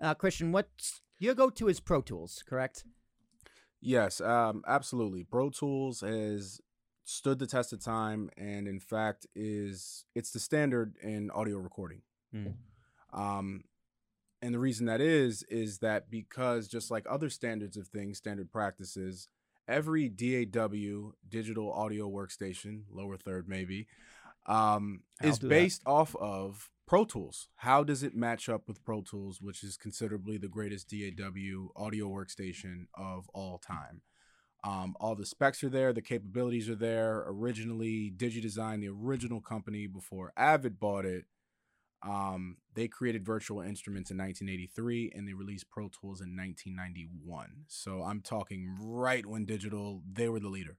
Uh, Christian, what's your go-to is Pro Tools, correct? Yes, um, absolutely. Pro Tools has stood the test of time, and in fact, is it's the standard in audio recording. Mm. Um, and the reason that is is that because just like other standards of things, standard practices, every DAW digital audio workstation, lower third maybe, um, is do that. based off of Pro Tools. How does it match up with Pro Tools, which is considerably the greatest DAW audio workstation of all time? Um, all the specs are there, the capabilities are there. Originally, DigiDesign, the original company before Avid bought it, um, they created virtual instruments in 1983 and they released Pro Tools in 1991. So I'm talking right when digital, they were the leader.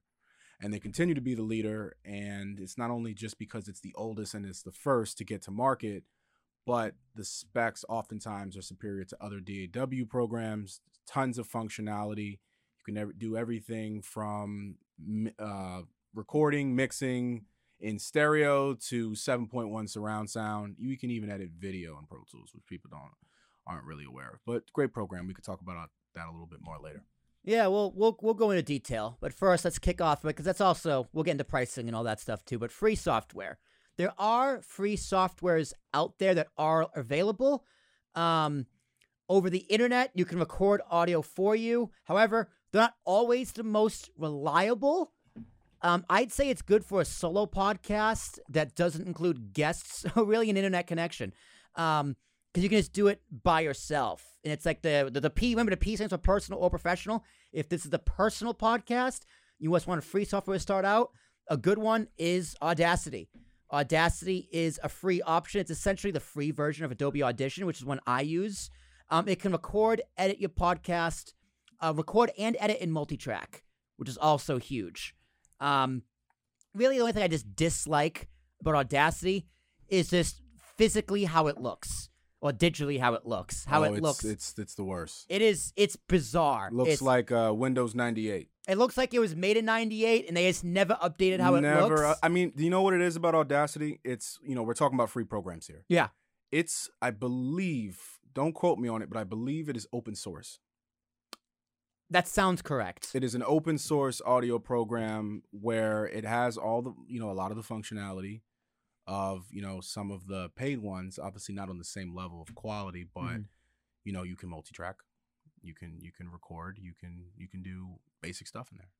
And they continue to be the leader. And it's not only just because it's the oldest and it's the first to get to market, but the specs oftentimes are superior to other DAW programs, tons of functionality. You can do everything from uh, recording, mixing, in stereo to 7.1 surround sound. You can even edit video in Pro Tools, which people don't aren't really aware of. But great program. We could talk about that a little bit more later. Yeah, well, we'll we'll go into detail, but first let's kick off because that's also we'll get into pricing and all that stuff too. But free software, there are free softwares out there that are available. Um, over the internet, you can record audio for you. However, they're not always the most reliable. Um, I'd say it's good for a solo podcast that doesn't include guests or really an internet connection. Um, because you can just do it by yourself. And it's like the, the the P. Remember the P stands for personal or professional. If this is the personal podcast, you just want a free software to start out. A good one is Audacity. Audacity is a free option. It's essentially the free version of Adobe Audition, which is one I use. Um, it can record, edit your podcast, uh, record and edit in multi-track, which is also huge. Um, really, the only thing I just dislike about Audacity is just physically how it looks or digitally how it looks. How Oh, it it's, looks. It's it's the worst. it is. It's bizarre. Looks It's- like uh, Windows 98. it looks like it was made in '98, and they just never updated how it Never. looks. uh, I mean, do you know what it is about Audacity? It's you know we're talking about free programs here. Yeah. It's I believe. Don't quote me on it, but I believe it is open source. that sounds correct. It is an open source audio program where it has all the you know a lot of the functionality of you know some of the paid ones. Obviously not on the same level of quality, but Mhm. you know you can multi-track, you can you can record, you can you can do basic stuff in there.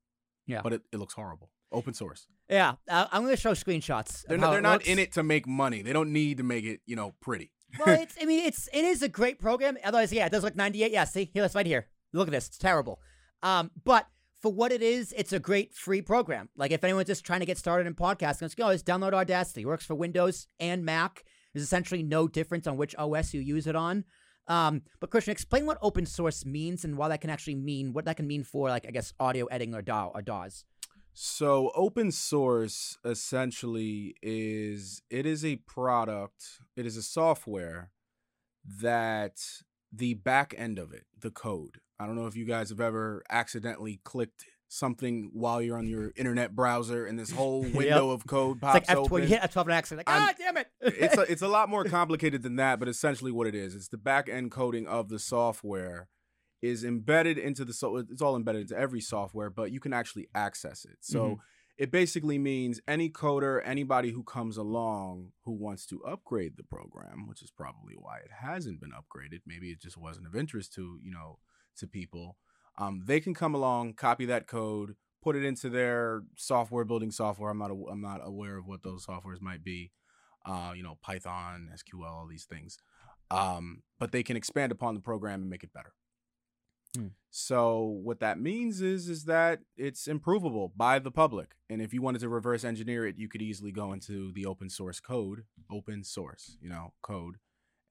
Yeah. but it, it looks horrible. Open source. Yeah, uh, I'm going to show screenshots. They're not, they're not looks. in it to make money. They don't need to make it you know pretty. well, it's. I mean, it's. It is a great program. Otherwise, yeah, it does look 98. Yeah, see, here, that's right here. Look at this. It's terrible. Um, but for what it is, it's a great free program. Like if anyone's just trying to get started in podcasting, let's go. Just download Audacity. It works for Windows and Mac. There's essentially no difference on which OS you use it on. Um, but Christian, explain what open source means and why that can actually mean what that can mean for like I guess audio editing or DAW or DAWs. So open source essentially is it is a product, it is a software that the back end of it, the code. I don't know if you guys have ever accidentally clicked something while you're on your internet browser and this whole window of code It's pops like F12, open. you hit F12 and accident, like I'm- ah, damn it. it's a, it's a lot more complicated than that, but essentially what it is, it's the back end coding of the software is embedded into the so it's all embedded into every software, but you can actually access it. So Mhm. It basically means any coder, anybody who comes along who wants to upgrade the program, which is probably why it hasn't been upgraded. Maybe it just wasn't of interest to you know to people. Um, they can come along, copy that code, put it into their software building software. I'm not a, I'm not aware of what those softwares might be. Uh, you know, Python, SQL, all these things. Um, but they can expand upon the program and make it better. Hmm. So what that means is is that it's improvable by the public. And if you wanted to reverse engineer it, you could easily go into the open source code, open source, you know, code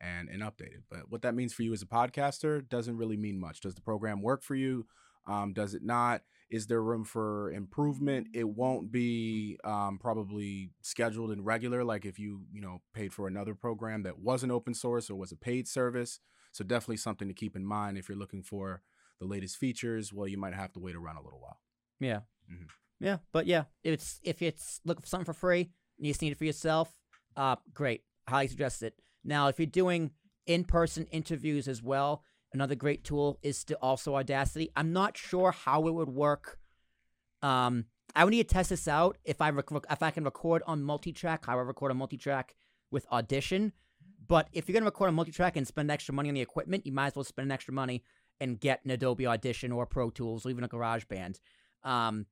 and and update it. But what that means for you as a podcaster doesn't really mean much. Does the program work for you? Um, does it not? Is there room for improvement? It won't be um, probably scheduled and regular like if you you know paid for another program that wasn't open source or was a paid service. So definitely something to keep in mind if you're looking for the latest features. Well, you might have to wait around a little while. Yeah. Mhm. Yeah, but yeah, if it's if it's looking for something for free and you just need it for yourself, uh, great. Highly suggest it. Now, if you're doing in-person interviews as well. Another great tool is to also Audacity. I'm not sure how it would work. Um, I would need to test this out if I rec- if I can record on multi-track. How I record on multi-track with Audition. But if you're gonna record on multi-track and spend extra money on the equipment, you might as well spend an extra money and get an Adobe Audition or Pro Tools or even a GarageBand. Um,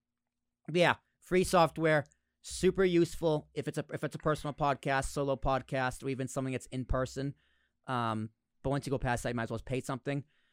yeah, free software, super useful if it's a if it's a personal podcast, solo podcast, or even something that's in person. Um, but once you go past that, you might as well pay something.